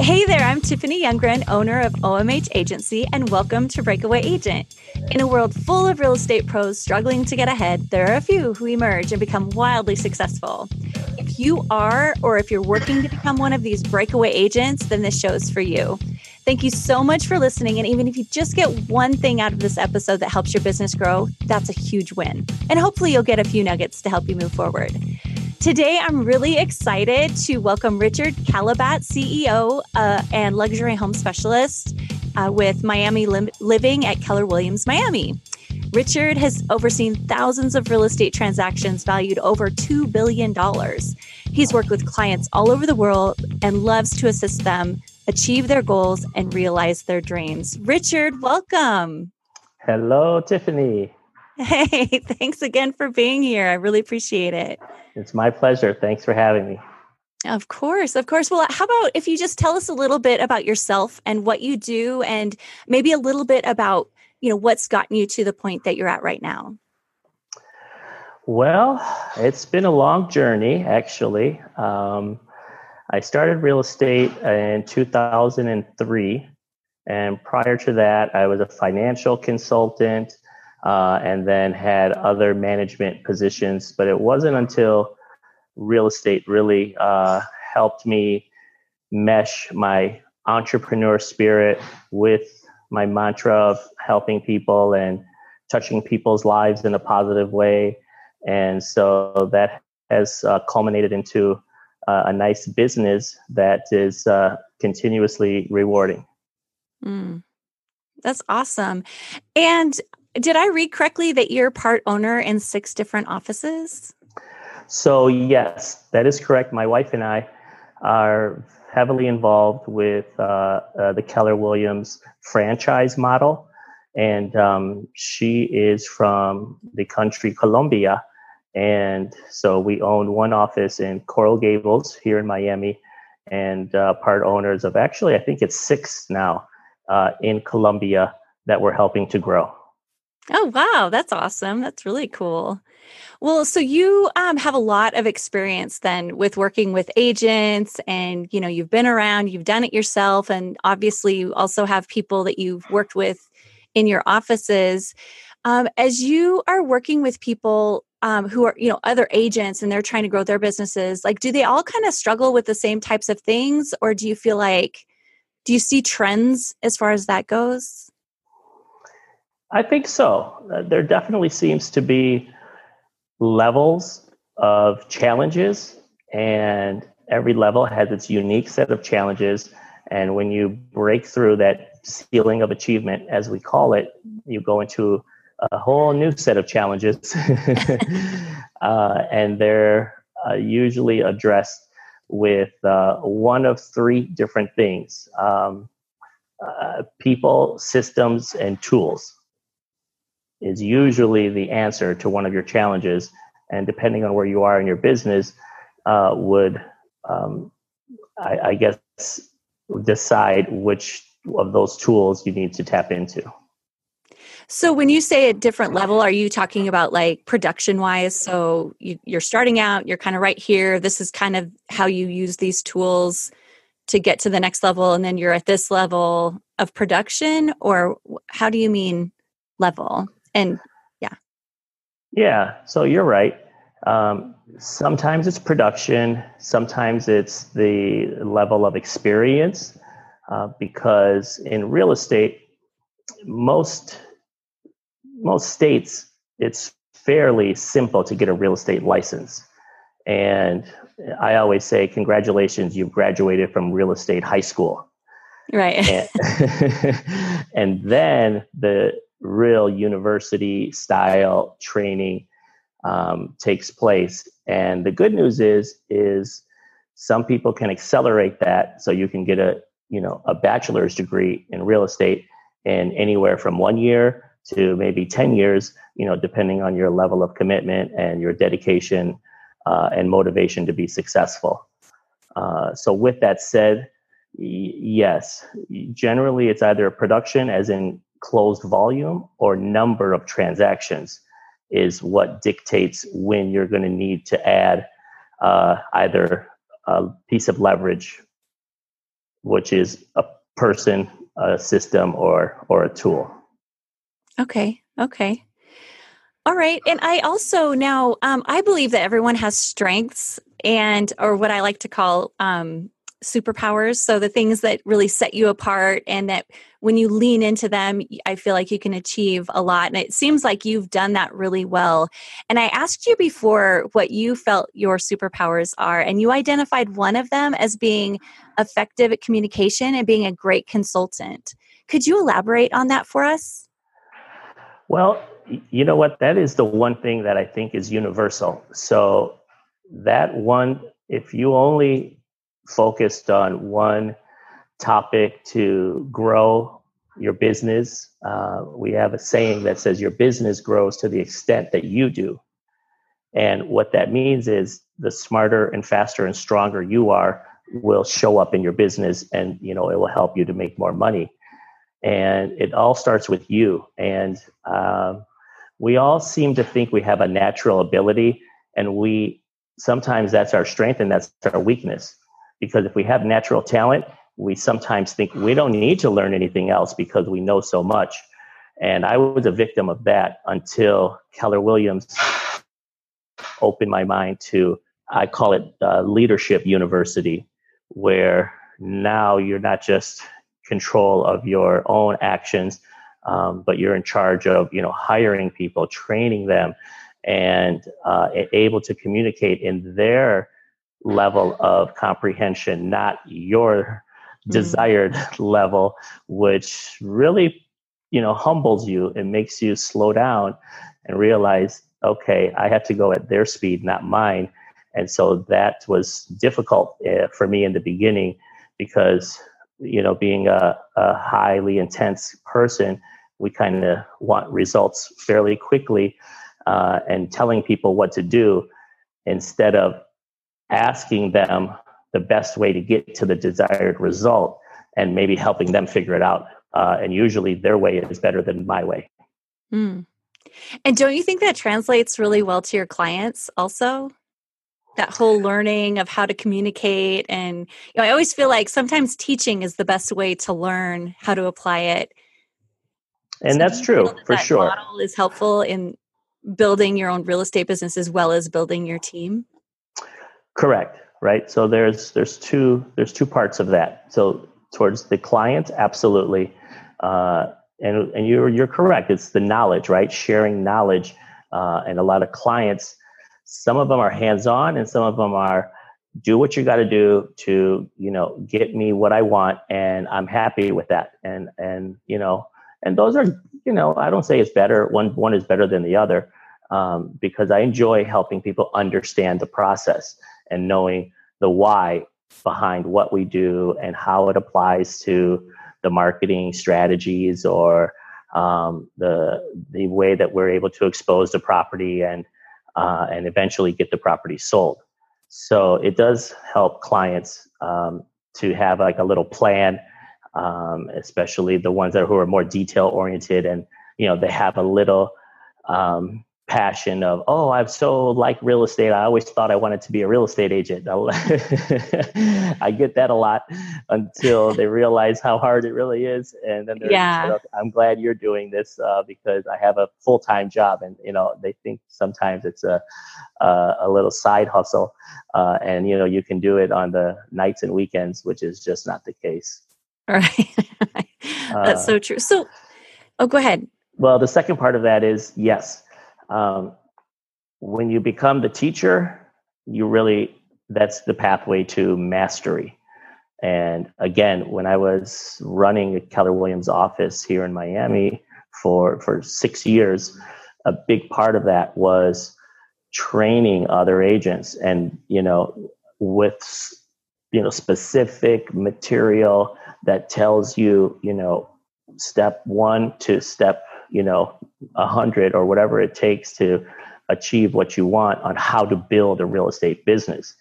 Hey there, I'm Tiffany Youngren, owner of OMH Agency, and welcome to Breakaway Agent. In a world full of real estate pros struggling to get ahead, there are a few who emerge and become wildly successful. If you are, or if you're working to become one of these breakaway agents, then this show is for you. Thank you so much for listening. And even if you just get one thing out of this episode that helps your business grow, that's a huge win. And hopefully, you'll get a few nuggets to help you move forward. Today, I'm really excited to welcome Richard Kallabat, CEO uh, and luxury home specialist uh, with Miami Lim- Living at Keller Williams Miami. Richard has overseen thousands of real estate transactions valued over $2 billion. He's worked with clients all over the world and loves to assist them achieve their goals and realize their dreams. Richard, welcome. Hello, Tiffany. Hey, thanks again for being here. I really appreciate it. It's my pleasure. Thanks for having me. Of course, of course. Well, how about if you just tell us a little bit about yourself and what you do and maybe a little bit about, you know, what's gotten you to the point that you're at right now? Well, it's been a long journey, actually. Um, I started real estate in 2003. And prior to that, I was a financial consultant uh, and then had other management positions. But it wasn't until real estate really uh, helped me mesh my entrepreneur spirit with my mantra of helping people and touching people's lives in a positive way. And so that has uh, culminated into uh, a nice business that is uh, continuously rewarding. Mm, that's awesome. And did I read correctly that you're part owner in six different offices? So, yes, that is correct. My wife and I are heavily involved with uh, uh, the Keller Williams franchise model. And um, she is from the country Colombia. And so we own one office in Coral Gables here in Miami and uh, part owners of actually, I think it's six now uh, in Colombia that we're helping to grow. Oh, wow. That's awesome. That's really cool. Well, so you um, have a lot of experience then with working with agents and, you know, you've been around, you've done it yourself. And obviously you also have people that you've worked with in your offices. Um, as you are working with people um, who are, you know, other agents and they're trying to grow their businesses, like, do they all kind of struggle with the same types of things? Or do you feel like, do you see trends as far as that goes? I think so. Uh, there definitely seems to be levels of challenges, and every level has its unique set of challenges. And when you break through that ceiling of achievement, as we call it, you go into a whole new set of challenges. uh, and they're uh, usually addressed with uh, one of three different things um, uh, people, systems, and tools is usually the answer to one of your challenges. And depending on where you are in your business, uh, would, um, I, I guess, decide which of those tools you need to tap into. So, when you say a different level, are you talking about like production wise? So, you, are starting out, you're kind of right here. This is kind of how you use these tools to get to the next level, and then you're at this level of production, or how do you mean level? And yeah. Yeah so you're right. Um, sometimes it's production sometimes it's the level of experience uh, because in real estate most most states it's fairly simple to get a real estate license. And i always say congratulations you've graduated from real estate high school. Right. And, and then the real university style training um, takes place. And the good news is, is some people can accelerate that, so you can get a you know a bachelor's degree in real estate in anywhere from one year to maybe 10 years you know depending on your level of commitment and your dedication uh, and motivation to be successful uh, so with that said y- yes generally it's either a production as in closed volume or number of transactions is what dictates when you're going to need to add uh, either a piece of leverage which is a person, a system, or or a tool. Okay. Okay. All right. And I also now, um, I believe that everyone has strengths and, or what I like to call um, superpowers. So the things that really set you apart and that when you lean into them, I feel like you can achieve a lot. And it seems like you've done that really well. And I asked you before what you felt your superpowers are, and you identified one of them as being effective at communication and being a great consultant. Could you elaborate on that for us? Well, you know what? That is the one thing that I think is universal. So, that one, if you only focused on one topic to grow your business, uh, we have a saying that says your business grows to the extent that you do. And what that means is the smarter and faster and stronger you are will show up in your business and you know it will help you to make more money. And it all starts with you. And um, we all seem to think we have a natural ability and we sometimes that's our strength and that's our weakness because if we have natural talent we sometimes think we don't need to learn anything else because we know so much. And i was a victim of that until keller williams opened my mind to i call it uh, leadership university where now you're not just control of your own actions um, but you're in charge of you know hiring people, training them, and uh, able to communicate in their level of comprehension, not your mm-hmm. desired level, which really you know humbles you and makes you slow down and realize, okay, I have to go at their speed, not mine. And so that was difficult uh, for me in the beginning because you know being a, a highly intense person we kind of want results fairly quickly uh, and telling people what to do instead of asking them the best way to get to the desired result and maybe helping them figure it out. Uh, and usually their way is better than my way. Mm. And don't you think that translates really well to your clients also? That whole learning of how to communicate. And you know, I always feel like sometimes teaching is the best way to learn how to apply it and so that's true that for that sure. Model is helpful in building your own real estate business as well as building your team. Correct. Right. So there's there's two there's two parts of that. So towards the client, absolutely, uh, and and you're you're correct. It's the knowledge, right? Sharing knowledge, uh, and a lot of clients. Some of them are hands on, and some of them are do what you got to do to you know get me what I want, and I'm happy with that. And and you know and those are you know i don't say it's better one one is better than the other um, because i enjoy helping people understand the process and knowing the why behind what we do and how it applies to the marketing strategies or um, the the way that we're able to expose the property and uh, and eventually get the property sold. So it does help clients um, to have like a little plan um, especially the ones that who are more detail oriented and you know they have a little um, passion of oh i've so like real estate i always thought i wanted to be a real estate agent i get that a lot until they realize how hard it really is and then they're yeah. i'm glad you're doing this uh, because i have a full-time job and you know they think sometimes it's a uh, a little side hustle uh, and you know you can do it on the nights and weekends which is just not the case Right. That's uh, so true. So, oh, go ahead. Well, the second part of that is yes. Um, when you become the teacher, you really, that's the pathway to mastery. And again, when I was running Keller Williams office here in Miami for, for six years, a big part of that was training other agents and, you know, with, you know, specific material that tells you, you know, step one to step, you know, a hundred or whatever it takes to achieve what you want on how to build a real estate business.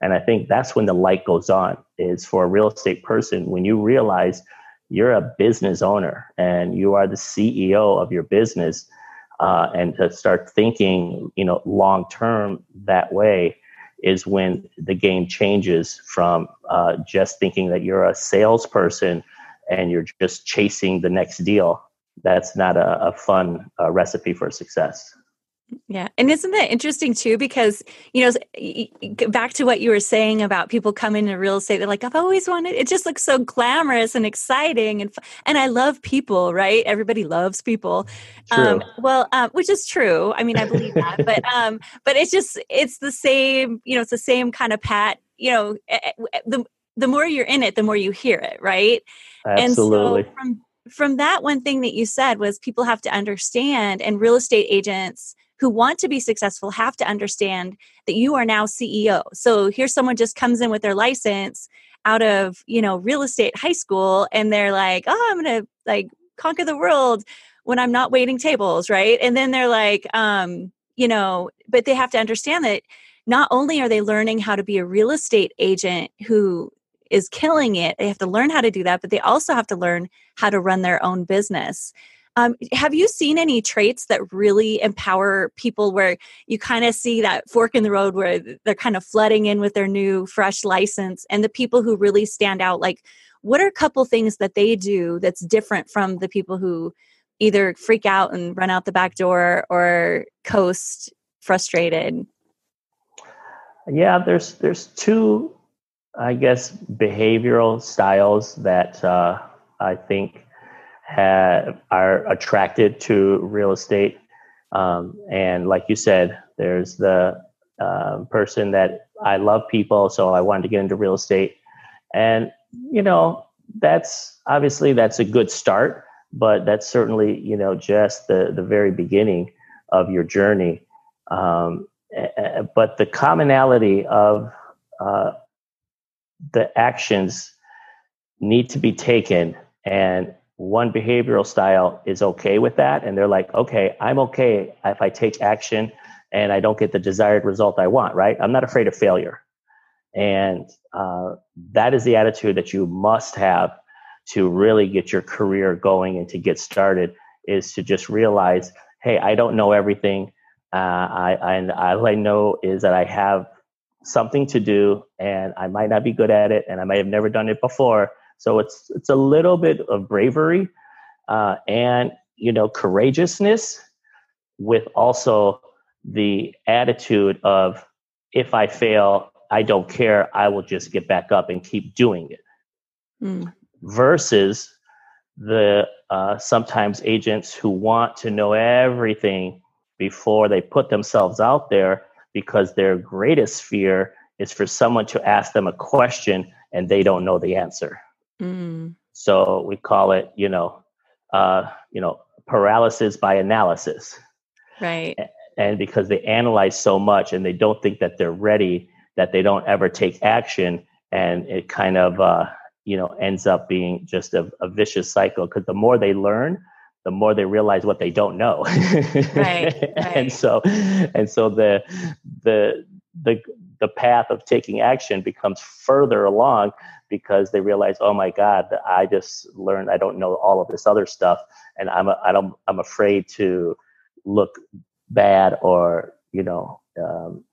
And I think that's when the light goes on is for a real estate person when you realize you're a business owner and you are the CEO of your business uh, and to start thinking, you know, long term that way is when the game changes from uh, just thinking that you're a salesperson and you're just chasing the next deal. That's not a, a fun uh, recipe for success. Yeah. And isn't that interesting too? Because, you know, back to what you were saying about people coming to real estate, they're like, I've always wanted, it just looks so glamorous and exciting. And, and I love people, right? Everybody loves people. True. Um, well, um, which is true. I mean, I believe that, but, um, but it's just, it's the same, you know, it's the same kind of pat, you know, the, the more you're in it, the more you hear it. Right. Absolutely. And so from, from that one thing that you said was people have to understand and real estate agents who want to be successful have to understand that you are now CEO. So here's someone just comes in with their license out of, you know, real estate high school and they're like, "Oh, I'm going to like conquer the world when I'm not waiting tables, right?" And then they're like, um, you know, but they have to understand that not only are they learning how to be a real estate agent who is killing it, they have to learn how to do that, but they also have to learn how to run their own business. Um, have you seen any traits that really empower people where you kind of see that fork in the road where they're kind of flooding in with their new fresh license and the people who really stand out? Like, what are a couple things that they do that's different from the people who either freak out and run out the back door or coast frustrated? Yeah, there's there's two, I guess, behavioral styles that uh, I think have, are attracted to real estate. Um, and like you said, there's the uh, person that I love people, so I wanted to get into real estate. And, you know, that's obviously that's a good start, but that's certainly, you know, just the, the very beginning of your journey. Um, but the commonality of uh, the actions need to be taken and one behavioral style is okay with that and they're like okay i'm okay if i take action and i don't get the desired result i want right? I'm not afraid of failure. And uh, that is the attitude that you must have to really get your career going and to get started is to just realize hey i don't know everything. Uh, I, and all i know is that i have something to do and i might not be good at it and i might have never done it before so it's it's a little bit of bravery uh, and you know courageousness with also the attitude of if I fail, I don't care. I will just get back up and keep doing it. Mm. Versus the uh, sometimes agents who want to know everything before they put themselves out there because their greatest fear is for someone to ask them a question and they don't know the answer. Mm. So we call it, you know, uh, you know, paralysis by analysis. Right. And because they analyze so much and they don't think that they're ready, that they don't ever take action, and it kind of, uh, you know, ends up being just a, a vicious cycle. Because the more they learn, the more they realize what they don't know. right, right. and so, and so the the the the path of taking action becomes further along because they realize, oh my God, I just learned I don't know all of this other stuff, and I'm a, I don't I'm afraid to look bad or you know um,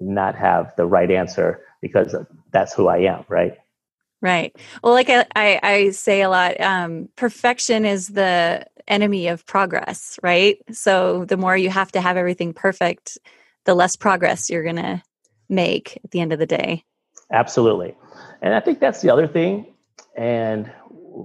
not have the right answer because that's who I am, right? Right. Well, like I, I, I say a lot, um, perfection is the enemy of progress, right? So the more you have to have everything perfect, the less progress you're going to make at the end of the day. Absolutely. And I think that's the other thing. And,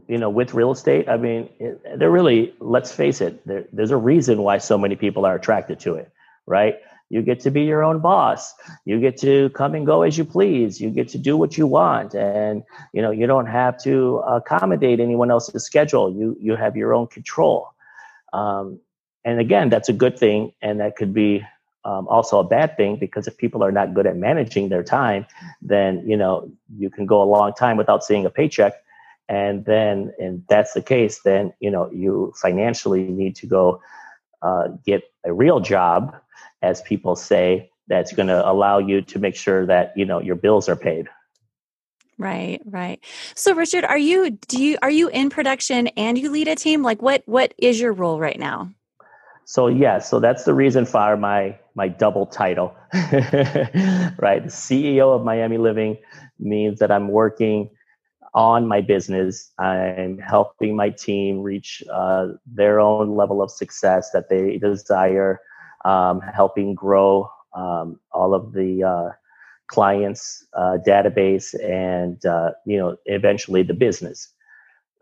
you know, with real estate, I mean, they're really, let's face it, there, there's a reason why so many people are attracted to it, right? You get to be your own boss. You get to come and go as you please. You get to do what you want. And, you know, you don't have to accommodate anyone else's schedule. You, you have your own control. Um, and again, that's a good thing. And that could be um, also a bad thing because if people are not good at managing their time, then you know you can go a long time without seeing a paycheck, and then and that's the case, then you know you financially need to go uh, get a real job, as people say, that's going to allow you to make sure that you know your bills are paid. Right, right. So Richard, are you do you are you in production and you lead a team? Like what what is your role right now? So yeah, so that's the reason for my my double title, right? The CEO of Miami Living means that I'm working on my business. I'm helping my team reach uh, their own level of success that they desire, um, helping grow um, all of the uh, clients' uh, database, and uh, you know, eventually the business.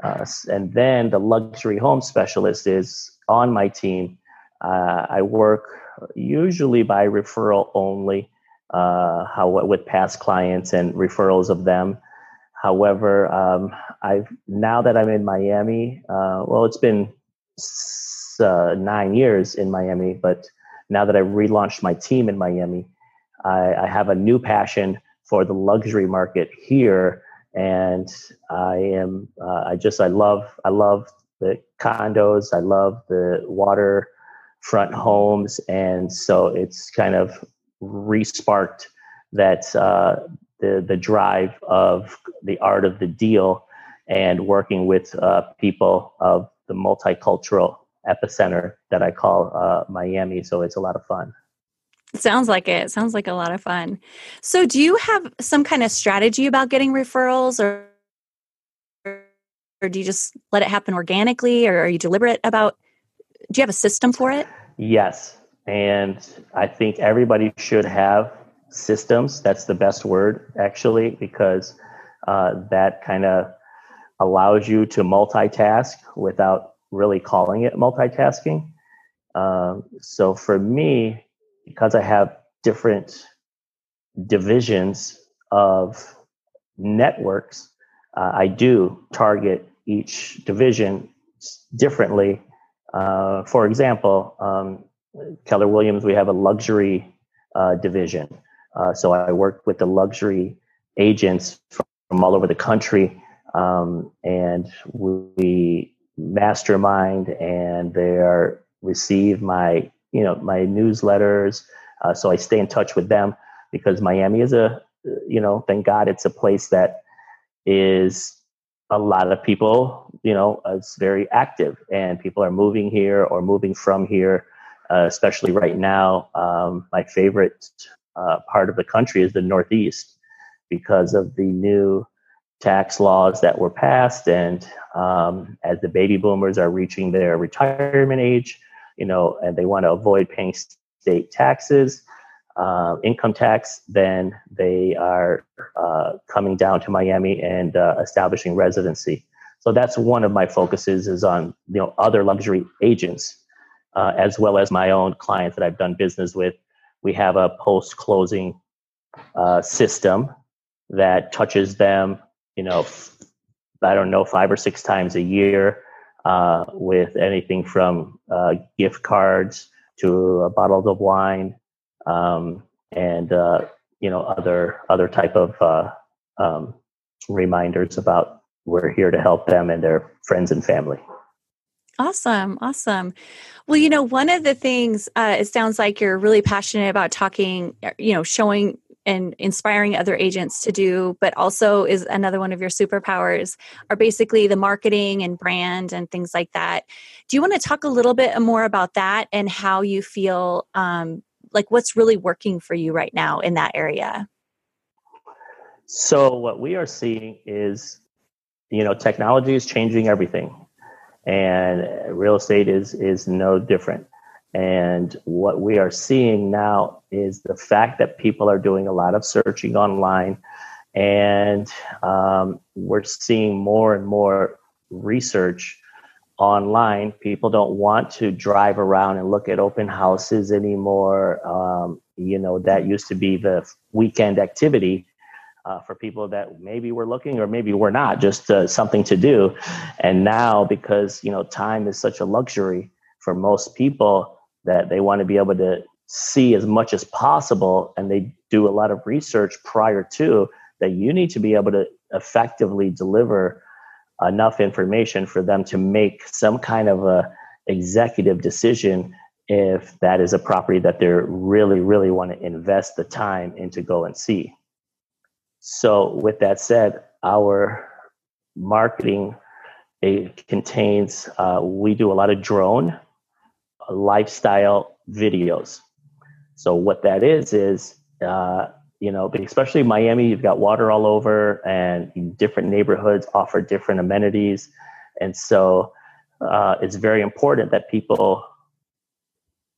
Uh, and then the luxury home specialist is on my team. Uh, I work usually by referral only, how with past clients and referrals of them. However, um, I've now that I'm in Miami, uh, well, it's been uh, nine years in Miami, but now that I've relaunched my team in Miami, I, I have a new passion for the luxury market here, and I am uh, I just I love I love the condos, I love the waterfront homes, and so it's kind of resparked that uh, the the drive of the art of the deal and working with uh, people of the multicultural epicenter that I call uh, Miami. So it's a lot of fun. Sounds like it. Sounds like a lot of fun. So, do you have some kind of strategy about getting referrals, or or do you just let it happen organically, or are you deliberate about? Do you have a system for it? Yes, and I think everybody should have systems. That's the best word, actually, because uh, that kind of allows you to multitask without really calling it multitasking. Um, so for me, because I have different divisions of networks, uh, I do target each division differently. Uh, for example, um, Keller Williams, we have a luxury uh, division. Uh, so I work with the luxury agents from, from all over the country, um, and we mastermind, and they are receive my you know my newsletters. Uh, so I stay in touch with them because Miami is a you know thank God it's a place that is a lot of people you know it's very active and people are moving here or moving from here uh, especially right now um, my favorite uh, part of the country is the Northeast because of the new tax laws that were passed. And um, as the baby boomers are reaching their retirement age, you know, and they want to avoid paying state taxes, uh, income tax, then they are uh, coming down to Miami and uh, establishing residency. So that's one of my focuses is on you know other luxury agents, uh, as well as my own clients that I've done business with we have a post closing uh, system that touches them, you know, I don't know, five or six times a year uh, with anything from uh, gift cards to bottles of wine um, and, uh, you know, other, other type of uh, um, reminders about we're here to help them and their friends and family. Awesome. Awesome. Well, you know, one of the things uh, it sounds like you're really passionate about talking, you know, showing and inspiring other agents to do, but also is another one of your superpowers are basically the marketing and brand and things like that. Do you want to talk a little bit more about that and how you feel um, like what's really working for you right now in that area? So, what we are seeing is, you know, technology is changing everything and real estate is is no different. And what we are seeing now is the fact that people are doing a lot of searching online, and um, we're seeing more and more research online. People don't want to drive around and look at open houses anymore. Um, you know, that used to be the weekend activity uh, for people that maybe were looking or maybe we're not, just uh, something to do. And now, because you know, time is such a luxury for most people that they want to be able to see as much as possible, and they do a lot of research prior to that. You need to be able to effectively deliver enough information for them to make some kind of a executive decision if that is a property that they really really want to invest the time into go and see so, with that said, our marketing it contains uh, we do a lot of drone lifestyle videos. So what that is is uh, you know, especially Miami, you've got water all over, and different neighborhoods offer different amenities, and so uh, it's very important that people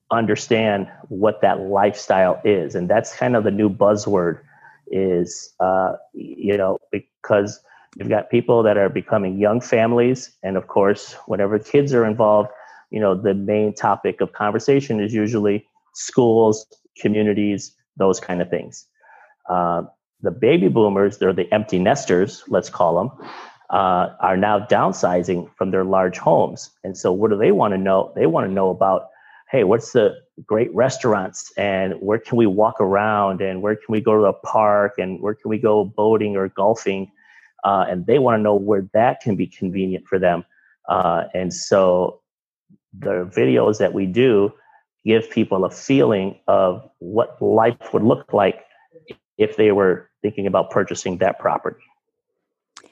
understand what that lifestyle is, and that's kind of the new buzzword. Is uh, you know because you've got people that are becoming young families, and of course, whenever kids are involved, you know the main topic of conversation is usually schools, communities, those kind of things. Uh, the baby boomers, they're the empty nesters, let's call them, uh, are now downsizing from their large homes. And so, what do they want to know? They want to know about, hey, what's the great restaurants and where can we walk around and where can we go to a park and where can we go boating or golfing? Uh, and they want to know where that can be convenient for them. Uh, and so, the videos that we do give people a feeling of what life would look like if they were thinking about purchasing that property.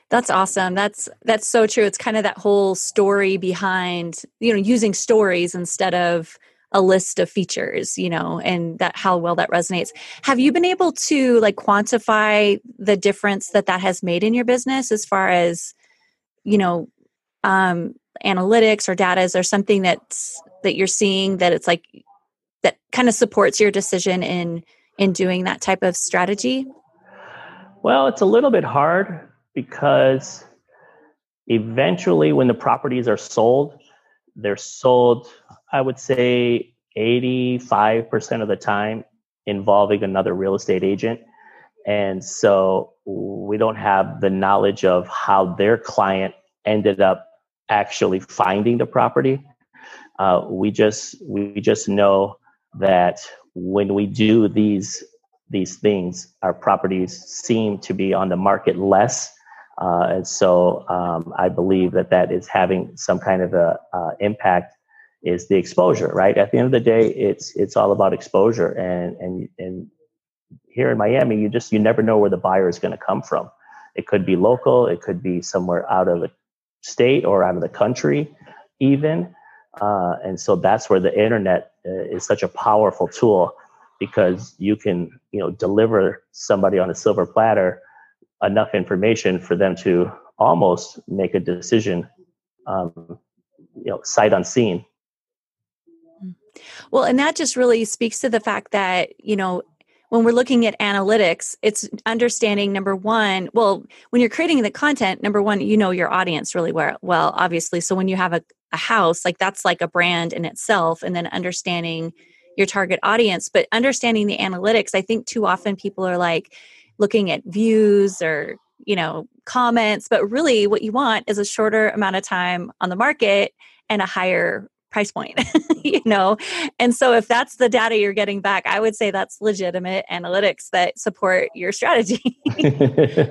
That's awesome. That's that's so true. It's kind of that whole story behind, you know, using stories instead of a list of features, you know, and that how well that resonates. Have you been able to like quantify the difference that that has made in your business as far as, you know, um analytics or data is there something that's that you're seeing that it's like that kind of supports your decision in in doing that type of strategy? Well, it's a little bit hard because eventually, when the properties are sold, they're sold, I would say, 85% of the time involving another real estate agent. And so we don't have the knowledge of how their client ended up actually finding the property. Uh, we just we just know that when we do these these things, our properties seem to be on the market less. Uh, and so um, I believe that that is having some kind of a uh, impact is the exposure, right? At the end of the day, it's it's all about exposure, and and and here in Miami, you just you never know where the buyer is going to come from. It could be local, it could be somewhere out of state or out of the country, even. Uh, and so that's where the internet uh, is such a powerful tool because you can you know deliver somebody on a silver platter enough information for them to almost make a decision um, you know sight unseen well and that just really speaks to the fact that you know when we're looking at analytics it's understanding number one well when you're creating the content number one you know your audience really well, obviously. So when you have a, a house like that's like a brand in itself and then understanding your target audience. But understanding the analytics i think too often people are like looking at views or you know comments but really what you want is a shorter amount of time on the market and a higher price point you know? And so if that's the data you're getting back i would say that's legitimate analytics that support your strategy.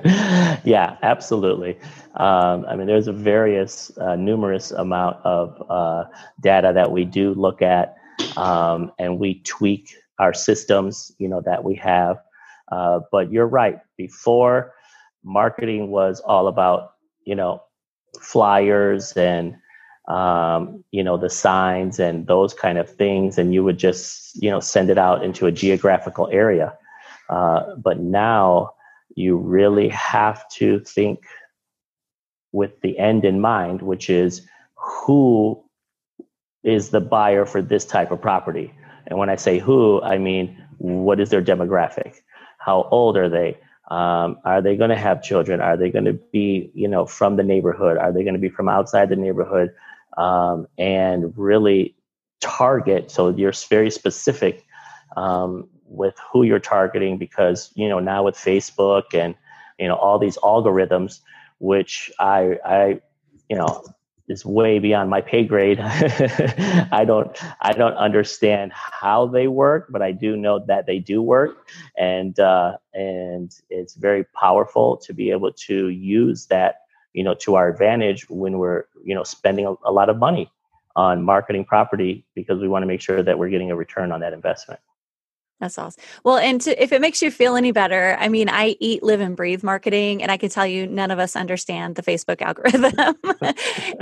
Yeah absolutely. Um, i mean there's a various uh, numerous amount of uh, data that we do look at um, and we tweak our systems you know that we have. Uh, but you're right. Before marketing was all about you know flyers and um, you know the signs and those kind of things and you would just you know send it out into a geographical area. Uh, but now you really have to think with the end in mind which is who is the buyer for this type of property? And when i say who i mean what is their demographic? How old are they? Um, are they going to have children? Are they going to be you know from the neighborhood? Are they going to be from outside the neighborhood um, and really target. So you're very specific um, with who you're targeting because you know now with Facebook and you know all these algorithms, which I I you know is way beyond my pay grade. I don't I don't understand how they work, but I do know that they do work, and uh, and it's very powerful to be able to use that you know to our advantage when we're you know spending a, a lot of money on marketing property because we want to make sure that we're getting a return on that investment that's awesome. Well, and to, if it makes you feel any better, I mean, I eat, live, and breathe marketing, and I can tell you, none of us understand the Facebook algorithm.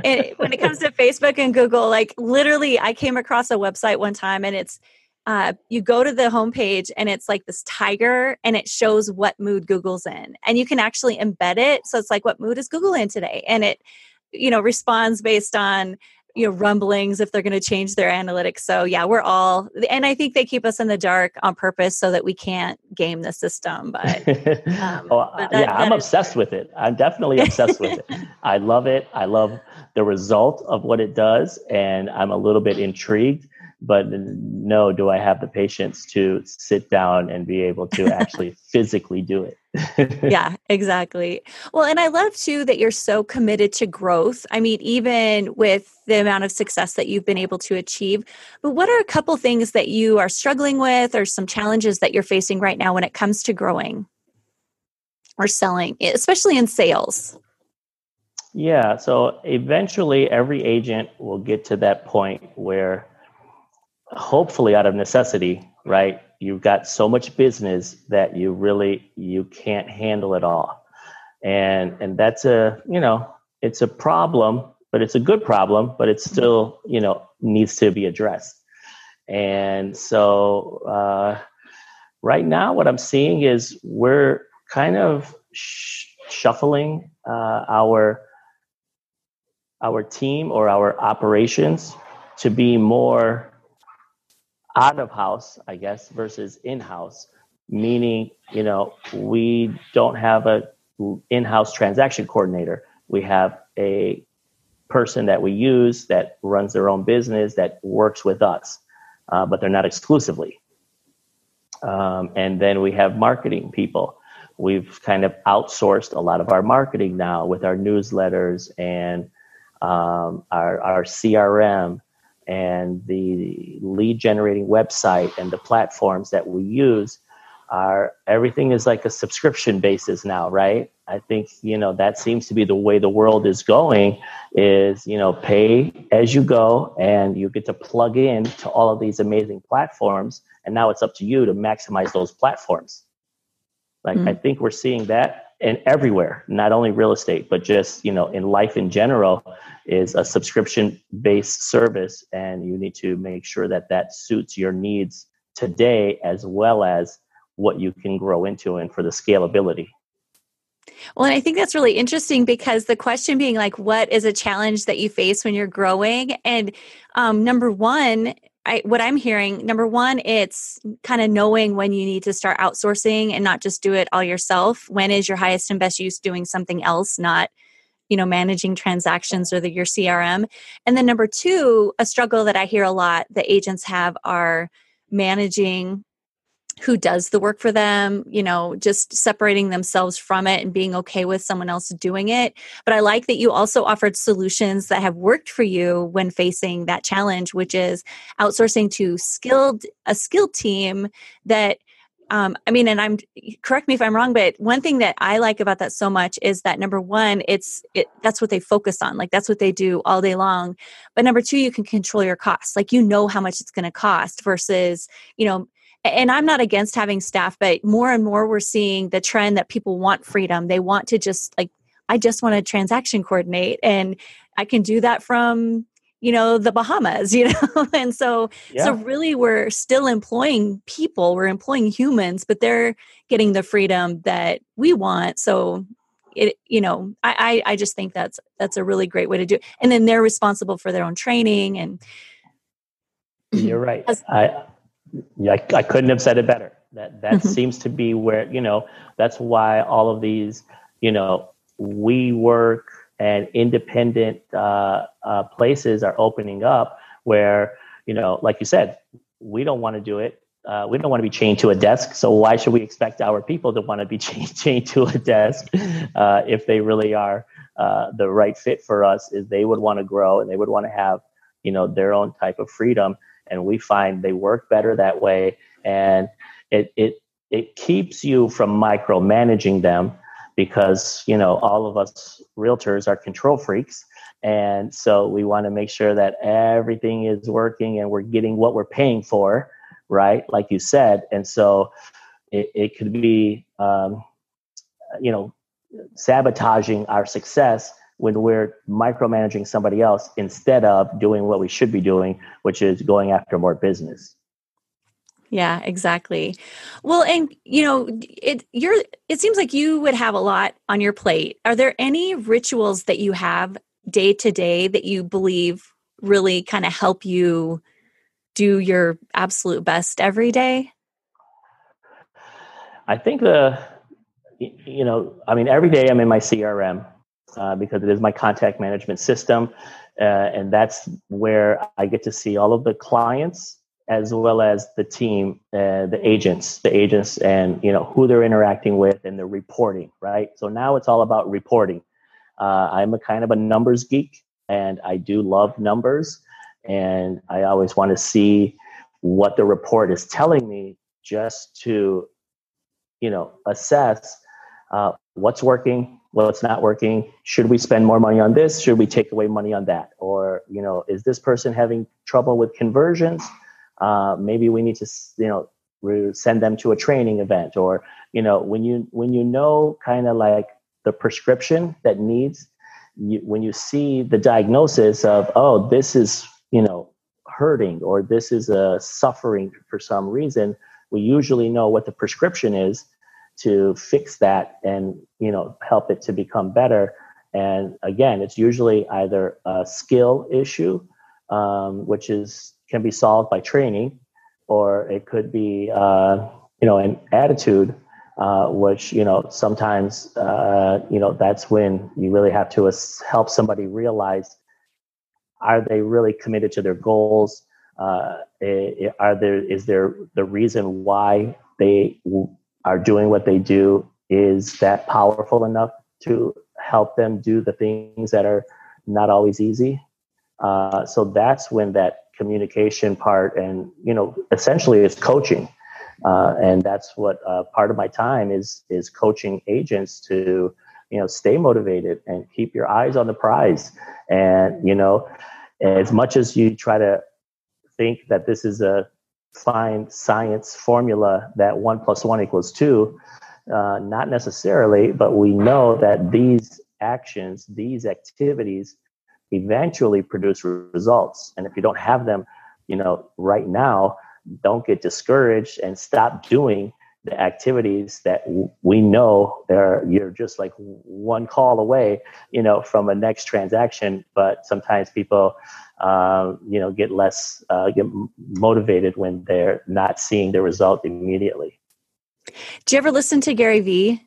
And when it comes to Facebook and Google, like literally, I came across a website one time, and it's uh, you go to the homepage and it's like this tiger and it shows what mood Google's in. And you can actually embed it. So it's like, what mood is Google in today? And it, you know, responds based on you know rumblings if they're going to change their analytics so yeah we're all and i think they keep us in the dark on purpose so that we can't game the system but, um, oh, but that, yeah i'm obsessed with it i'm definitely obsessed with it i love it i love the result of what it does and i'm a little bit intrigued but no do i have the patience to sit down and be able to actually physically do it. Yeah exactly. Well and i love too that you're so committed to growth. I mean even with the amount of success that you've been able to achieve but what are a couple things that you are struggling with or some challenges that you're facing right now when it comes to growing or selling especially in sales? Yeah so eventually every agent will get to that point where hopefully out of necessity, right? You've got so much business that you really you can't handle it all. And and that's a, you know, it's a problem, but it's a good problem, but it still, you know, needs to be addressed. And so uh, right now what I'm seeing is we're kind of sh- shuffling uh, our our team or our operations to be more out of house, I guess, versus in house, meaning, you know, we don't have a in house transaction coordinator. We have a person that we use that runs their own business that works with us, uh, but they're not exclusively. Um, and then we have marketing people. We've kind of outsourced a lot of our marketing now with our newsletters and um, our, our CRM and the lead generating website and the platforms that we use are everything is like a subscription basis now right? I think you know that seems to be the way the world is going is you know pay as you go and you get to plug in to all of these amazing platforms. And now it's up to you to maximize those platforms. Like mm-hmm. i think we're seeing that and everywhere not only real estate but just you know in life in general is a subscription based service and you need to make sure that that suits your needs today as well as what you can grow into and for the scalability well, and I think that's really interesting because the question being like, what is a challenge that you face when you're growing? And um, number one, I, what I'm hearing, number one, it's kind of knowing when you need to start outsourcing and not just do it all yourself. When is your highest and best use doing something else, not you know managing transactions or the, your crm and then number two a struggle that i hear a lot that agents have are managing who does the work for them, you know, just separating themselves from it and being okay with someone else doing it. But I like that you also offered solutions that have worked for you when facing that challenge, which is outsourcing to skilled a skilled team that um, I mean, and I'm correct me if I'm wrong, but one thing that I like about that so much is that number one, it's it that's what they focus on, like that's what they do all day long. But number two, you can control your costs, like you know how much it's going to cost versus you know and I'm not against having staff, but more and more we're seeing the trend that people want freedom. They want to just like, I just want to transaction coordinate and I can do that from, you know, the Bahamas, you know? and so, yeah. so really we're still employing people, we're employing humans, but they're getting the freedom that we want. So it, you know, I, I, I just think that's, that's a really great way to do it. And then they're responsible for their own training and, you're right. I, I, I couldn't have said it better. That that mm-hmm. seems to be where you know that's why all of these you know WeWork and independent uh, uh, places are opening up where you know like you said we don't want to do it uh, we don't want to be chained to a desk so why should we expect our people to want to be chained, chained to a desk uh, if they really are uh, the right fit for us is they would want to grow and they would want to have you know their own type of freedom and we find they work better that way. And it it it keeps you from micromanaging them because you know all of us realtors are control freaks. And so we want to make sure that everything is working and we're getting what we're paying for right? Like you said. And so it, it could be um, you know sabotaging our success when we're micromanaging somebody else instead of doing what we should be doing, which is going after more business. Yeah, exactly. Well, and you know, it you're it seems like you would have a lot on your plate. Are there any rituals that you have day to day that you believe really kind of help you do your absolute best every day? I think the you know, I mean, every day I'm in my CRM uh, because it is my contact management system, uh, and that's where I get to see all of the clients as well as the team, uh, the agents, the agents, and you know who they're interacting with, and the reporting. Right. So now it's all about reporting. Uh, I'm a kind of a numbers geek, and I do love numbers, and I always want to see what the report is telling me, just to, you know, assess uh, what's working, what's not working. Should we spend more money on this? Should we take away money on that? Or you know, is this person having trouble with conversions? Uh, maybe we need to you know send them to a training event or you know when you when you know kind of like the prescription that needs you, when you see the diagnosis of oh this is you know hurting or this is a uh, suffering for some reason we usually know what the prescription is to fix that and you know help it to become better and again it's usually either a skill issue um, which is can be solved by training, or it could be uh, you know an attitude, uh, which you know sometimes uh, you know that's when you really have to help somebody realize are they really committed to their goals? Uh, are there is there the reason why they are doing what they do is that powerful enough to help them do the things that are not always easy? Uh, so that's when that communication part and you know essentially it's coaching uh, and that's what uh, part of my time is is coaching agents to you know stay motivated and keep your eyes on the prize and you know as much as you try to think that this is a fine science formula that one plus one equals two uh, not necessarily but we know that these actions these activities eventually produce results. And if you don't have them, you know, right now, don't get discouraged and stop doing the activities that we know are you're just like one call away, you know, from a next transaction. But sometimes people, uh, you know, get less uh, get motivated when they're not seeing the result immediately. Do you ever listen to Gary Vee?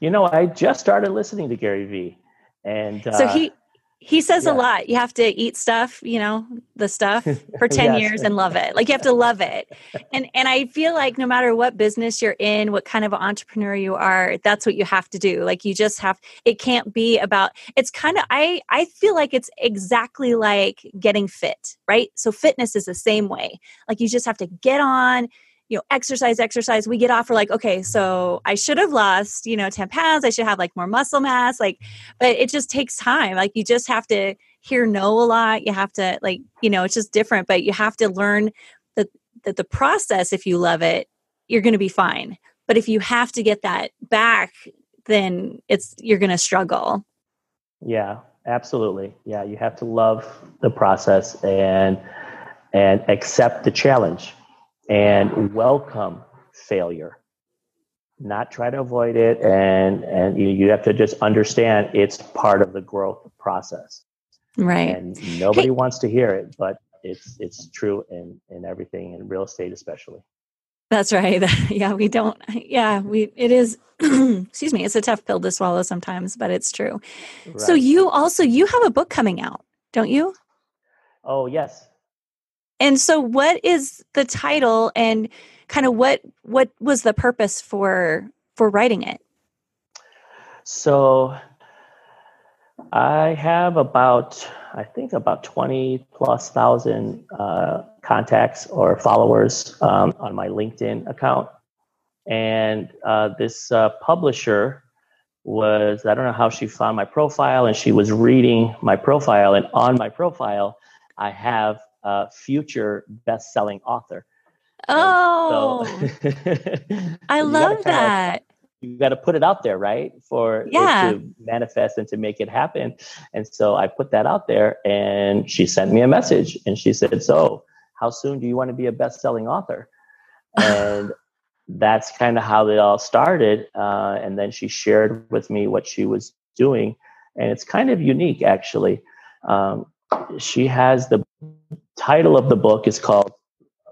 You know, I just started listening to Gary Vee, and uh, so he he says yeah. a lot. You have to eat stuff, you know, the stuff for 10 yes. years and love it. Like you have to love it. And and I feel like no matter what business you're in, what kind of entrepreneur you are, that's what you have to do. Like you just have it can't be about it's kind of I I feel like it's exactly like getting fit, right? So fitness is the same way. Like you just have to get on, you know exercise exercise. We get off we're like okay so i should have lost you know 10 pounds. I should have like more muscle mass. Like but it just takes time. Like you just have to hear no a lot. You have to like you know it's just different but you have to learn that that the process. If you love it you're going to be fine. But if you have to get that back then it's you're going to struggle. Yeah absolutely. Yeah you have to love the process and and accept the challenge and welcome failure. Not try to avoid it and and you, you have to just understand it's part of the growth process. Right. And nobody hey. wants to hear it but it's it's true in in everything in real estate especially. That's right. Yeah we don't yeah we it is excuse me it's a tough pill to swallow sometimes but it's true. Right. so you also you have a book coming out don't you? Oh yes and so what is the title and kind of what what was the purpose for for writing it? So I have about I think about 20 plus thousand uh, contacts or followers um, on my LinkedIn account. And uh, this uh, publisher was, I don't know how she found my profile, and she was reading my profile. And on my profile, I have uh, future best-selling author. Oh, so I love that. Of, you got to put it out there, right? For yeah. it to manifest and to make it happen. And so I put that out there, and she sent me a message, and she said, "So, how soon do you want to be a best-selling author and that's kind of how it all started uh, and then she shared with me what she was doing and it's kind of unique actually um, she has the title of the book is called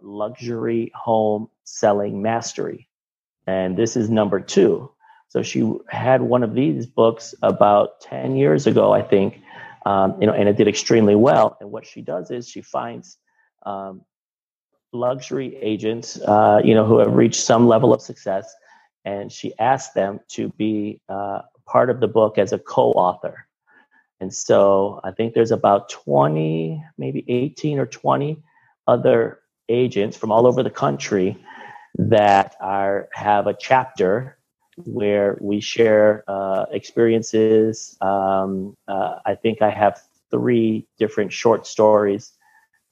luxury home selling mastery. And this is number two. So she had one of these books about 10 years ago i think um, you know and it did extremely well. And what she does is she finds um, luxury agents uh, you know who have reached some level of success and she asked them to be uh, part of the book as a co-author and so I think there's about 20, maybe 18 or 20 other agents from all over the country that are have a chapter where we share uh, experiences. Um, uh, I think I have three different short stories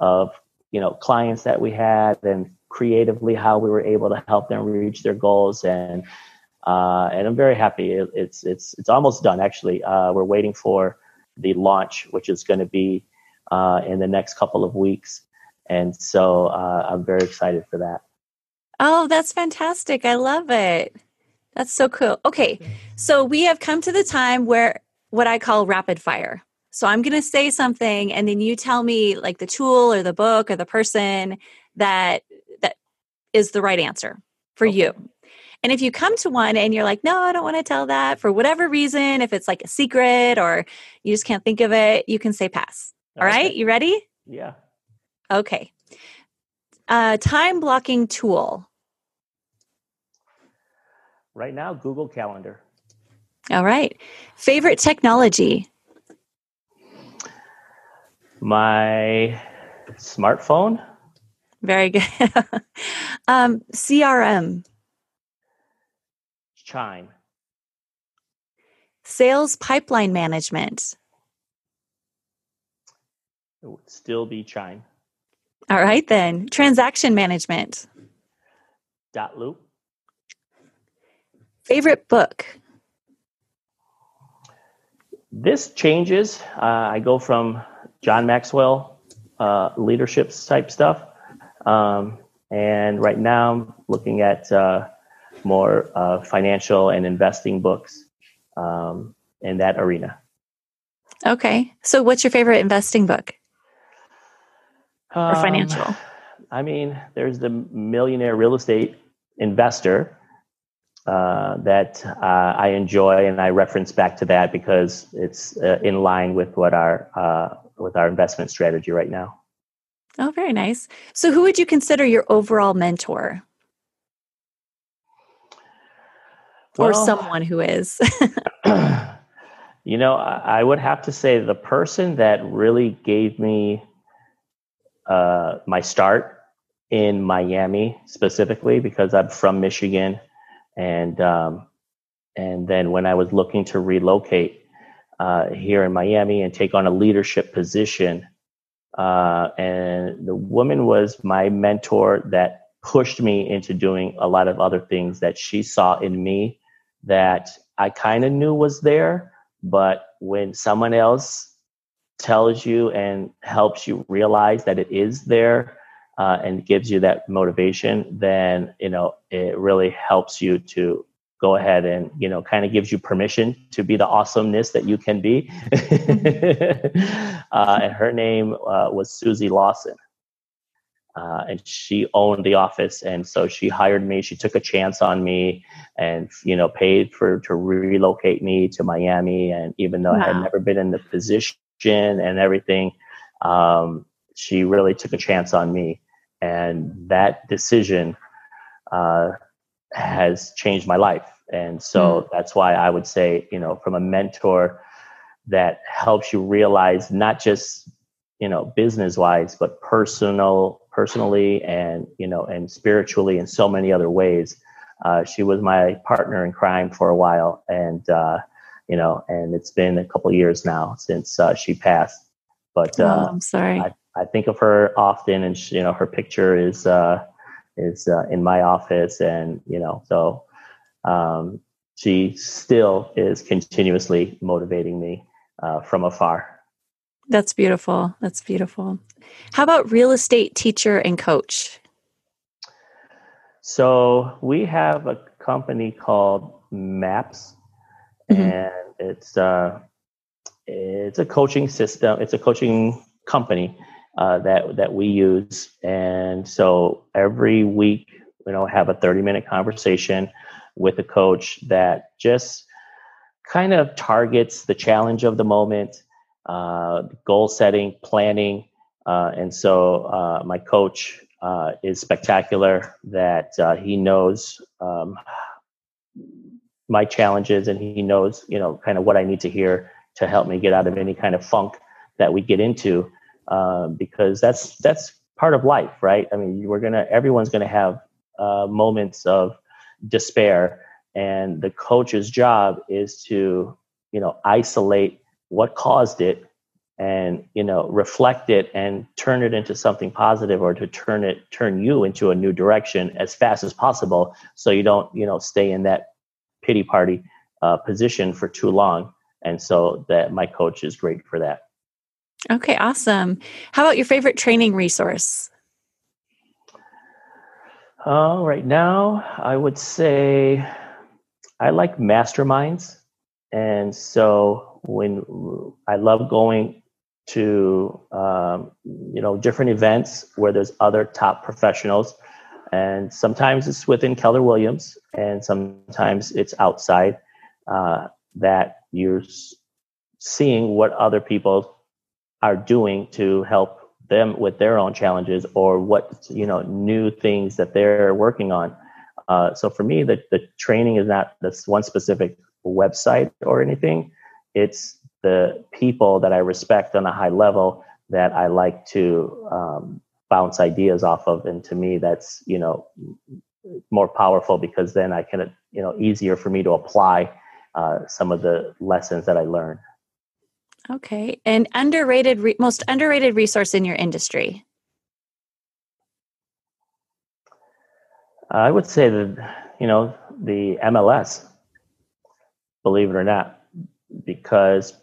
of you know clients that we had and creatively how we were able to help them reach their goals and uh, and I'm very happy. It, it's it's it's almost done actually. Uh, we're waiting for the launch, which is going to be uh, in the next couple of weeks. And so uh, I'm very excited for that. Oh, that's fantastic. I love it. That's so cool. Okay. So we have come to the time where what I call rapid fire. So I'm going to say something and then you tell me like the tool or the book or the person that that is the right answer for okay. you. And if you come to one and you're like, no, I don't want to tell that for whatever reason, if it's like a secret or you just can't think of it, you can say pass. All okay. right, You ready? Yeah. Okay. Uh, time blocking tool. Right now, Google Calendar. All right. Favorite technology? My smartphone. Very good. um, CRM. Chime. Sales pipeline management. It would still be Chime. All right, then. Transaction management. dotloop. Favorite book? This changes. Uh, I go from John Maxwell uh, leadership type stuff. Um, and right now I'm looking at uh, more uh, financial and investing books um, in that arena. Okay. So, what's your favorite investing book or um, financial? I mean, there's the Millionaire Real Estate Investor uh, that uh, I enjoy, and I reference back to that because it's uh, in line with what our uh, with our investment strategy right now. Oh, very nice. So, who would you consider your overall mentor? Well, or someone who is? you know, I would have to say the person that really gave me uh, my start in Miami specifically because I'm from Michigan, and um, and then when I was looking to relocate uh, here in Miami and take on a leadership position, uh, and the woman was my mentor that pushed me into doing a lot of other things that she saw in me that I kind of knew was there, but when someone else tells you and helps you realize that it is there uh, and gives you that motivation, then you know it really helps you to go ahead and you know kind of gives you permission to be the awesomeness that you can be. uh, and her name uh, was Susie Lawson. Uh, and she owned the office and so she hired me she took a chance on me and you know paid for to relocate me to miami and even though wow. i had never been in the position and everything um, she really took a chance on me and that decision uh, has changed my life and so mm. that's why i would say you know from a mentor that helps you realize not just you know business wise but personal personally and you know and spiritually in so many other ways. Uh, she was my partner in crime for a while and uh, you know and it's been a couple years now since uh, she passed. But oh, uh, i'm sorry. I, I, think of her often and she, you know her picture is uh, is uh, in my office and you know so um, she still is continuously motivating me from afar That's beautiful. That's beautiful. How about real estate teacher and coach? So we have a company called Maps, mm-hmm. and it's uh, it's a coaching system. It's a coaching company uh, that that we use, and so every week, you know, have a thirty minute conversation with a coach that just kind of targets the challenge of the moment, uh, goal setting, planning, uh, and so uh, my coach uh, is spectacular. That uh, he knows um, my challenges, and he knows you know kind of what I need to hear to help me get out of any kind of funk that we get into, uh, because that's that's part of life, right? I mean, we're gonna everyone's gonna have uh, moments of despair, and the coach's job is to you know isolate what caused it and you know reflect it and turn it into something positive or to turn it turn you into a new direction as fast as possible so you don't you know stay in that pity party uh, position for too long. And so that my coach is great for that. Okay awesome. How about your favorite training resource? Uh, right now i would say i like masterminds. And so when i love going to um, you know different events where there's other top professionals. And sometimes it's within keller williams and sometimes it's outside uh, that you're seeing what other people are doing to help them with their own challenges or what you know new things that they're working on. Uh, so for me the, the training is not this one specific website or anything it's the people that I respect on a high level that I like to um, bounce ideas off of. And to me, that's, you know, more powerful because then I can, you know, easier for me to apply uh, some of the lessons that I learned. Okay. And underrated, re- most underrated resource in your industry? I would say that, you know, the MLS, believe it or not, because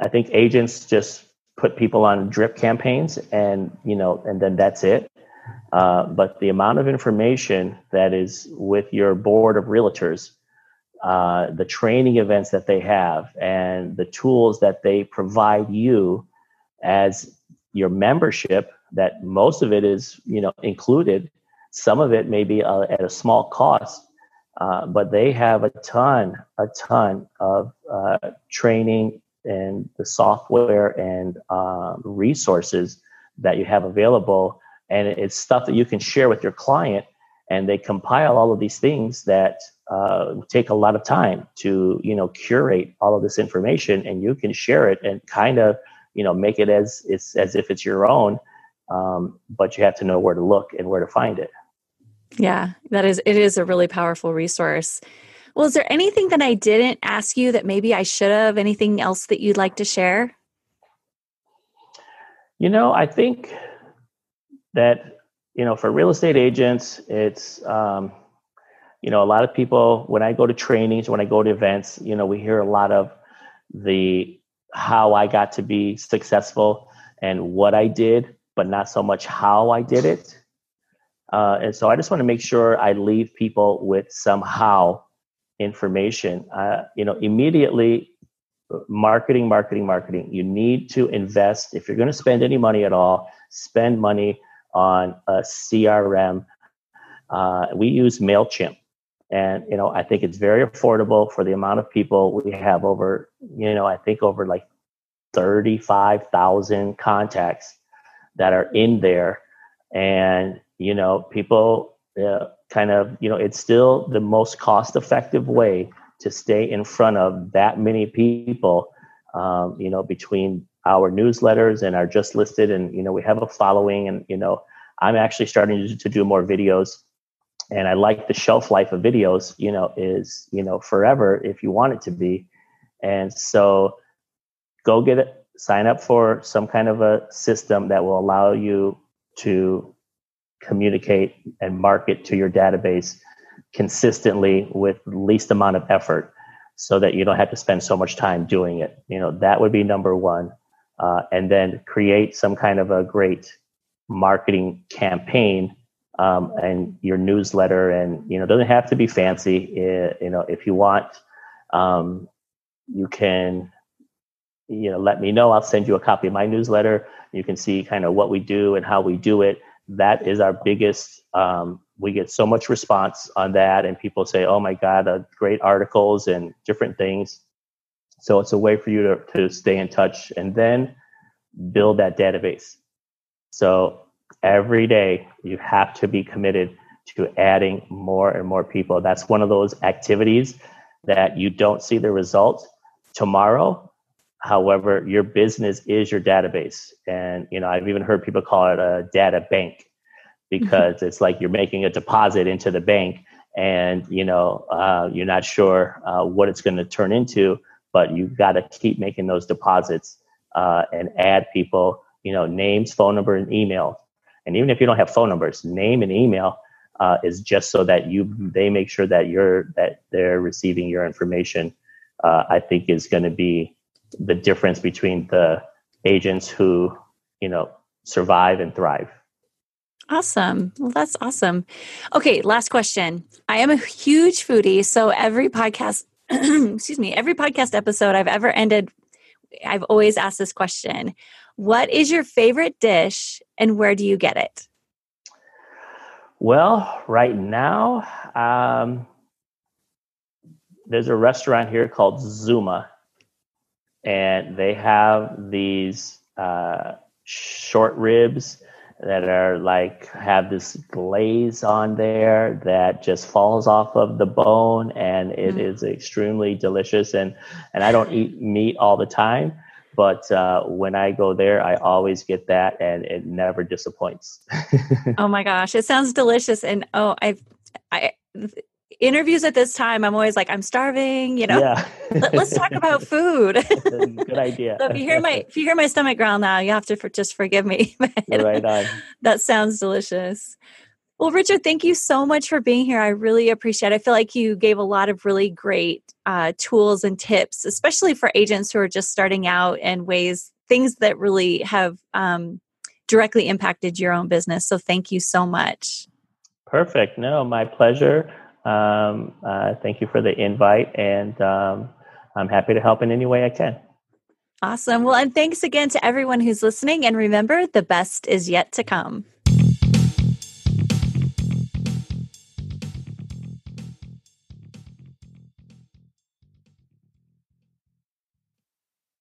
I think agents just put people on drip campaigns and you know and then that's it. Uh, but the amount of information that is with your board of realtors uh, the training events that they have and the tools that they provide you as your membership that most of it is you know included. Some of it may be uh, at a small cost uh, but they have a ton a ton of uh, training and the software and um, resources that you have available. And it's stuff that you can share with your client. And they compile all of these things that uh, take a lot of time to, you know, curate all of this information, and you can share it and kind of, you know, make it as it's as if it's your own. Um, but you have to know where to look and where to find it. Yeah, that is it is a really powerful resource. Well, is there anything that I didn't ask you that maybe I should have? Anything else that you'd like to share? You know, I think that, you know, for real estate agents, it's, um, you know, a lot of people, when I go to trainings, when I go to events, you know, we hear a lot of the how I got to be successful and what I did, but not so much how I did it. Uh, and so I just want to make sure I leave people with some how information, uh, you know, immediately marketing, marketing, marketing. You need to invest. If you're going to spend any money at all, spend money on a CRM. Uh, we use MailChimp. And, you know, I think it's very affordable for the amount of people we have over, you know, I think over like 35,000 contacts that are in there. And, you know, people, uh, kind of, you know, it's still the most cost effective way to stay in front of that many people, um, you know, between our newsletters and our just listed. And, you know, we have a following and, you know, I'm actually starting to, to do more videos and I like the shelf life of videos, you know, is, you know, forever if you want it to be. And so go get it, sign up for some kind of a system that will allow you to communicate and market to your database consistently with least amount of effort so that you don't have to spend so much time doing it. You know that would be number one. Uh, and then create some kind of a great marketing campaign um, and your newsletter. And you know doesn't have to be fancy. You know if you want um, you can you know let me know. I'll send you a copy of my newsletter. You can see kind of what we do and how we do it that is our biggest um, we get so much response on that and people say oh my god uh, great articles and different things. So it's a way for you to, to stay in touch and then build that database. So every day you have to be committed to adding more and more people. That's one of those activities that you don't see the result tomorrow however your business is your database and you know i've even heard people call it a data bank because mm-hmm. it's like you're making a deposit into the bank and you know uh, you're not sure uh, what it's going to turn into but you've got to keep making those deposits uh, and add people you know names phone number and email and even if you don't have phone numbers name and email uh, is just so that you they make sure that you're that they're receiving your information uh, i think is going to be the difference between the agents who you know survive and thrive Awesome. Well, that's awesome. Okay, last question. I am a huge foodie, so every podcast, excuse me, every podcast episode I've ever ended, I've always asked this question What is your favorite dish and where do you get it? Well, right now, um, there's a restaurant here called Zuma, and they have these uh, short ribs that are like have this glaze on there that just falls off of the bone and it mm. is extremely delicious and and I don't eat meat all the time but uh, when I go there I always get that and it never disappoints. oh my gosh, it sounds delicious and oh I've I interviews at this time, I'm always like, I'm starving, you know. Yeah. Let, us talk about food. Good idea. so if you hear my if you hear my stomach growl now, you have to for, just forgive me. right on. That sounds delicious. Well, Richard, thank you so much for being here. I really appreciate it. I feel like you gave a lot of really great uh, tools and tips, especially for agents who are just starting out and ways, things that really have um, directly impacted your own business. So thank you so much. Perfect. No, my pleasure. Um, uh, thank you for the invite, and um, I'm happy to help in any way I can. Awesome. Well, and thanks again to everyone who's listening. And remember, the best is yet to come.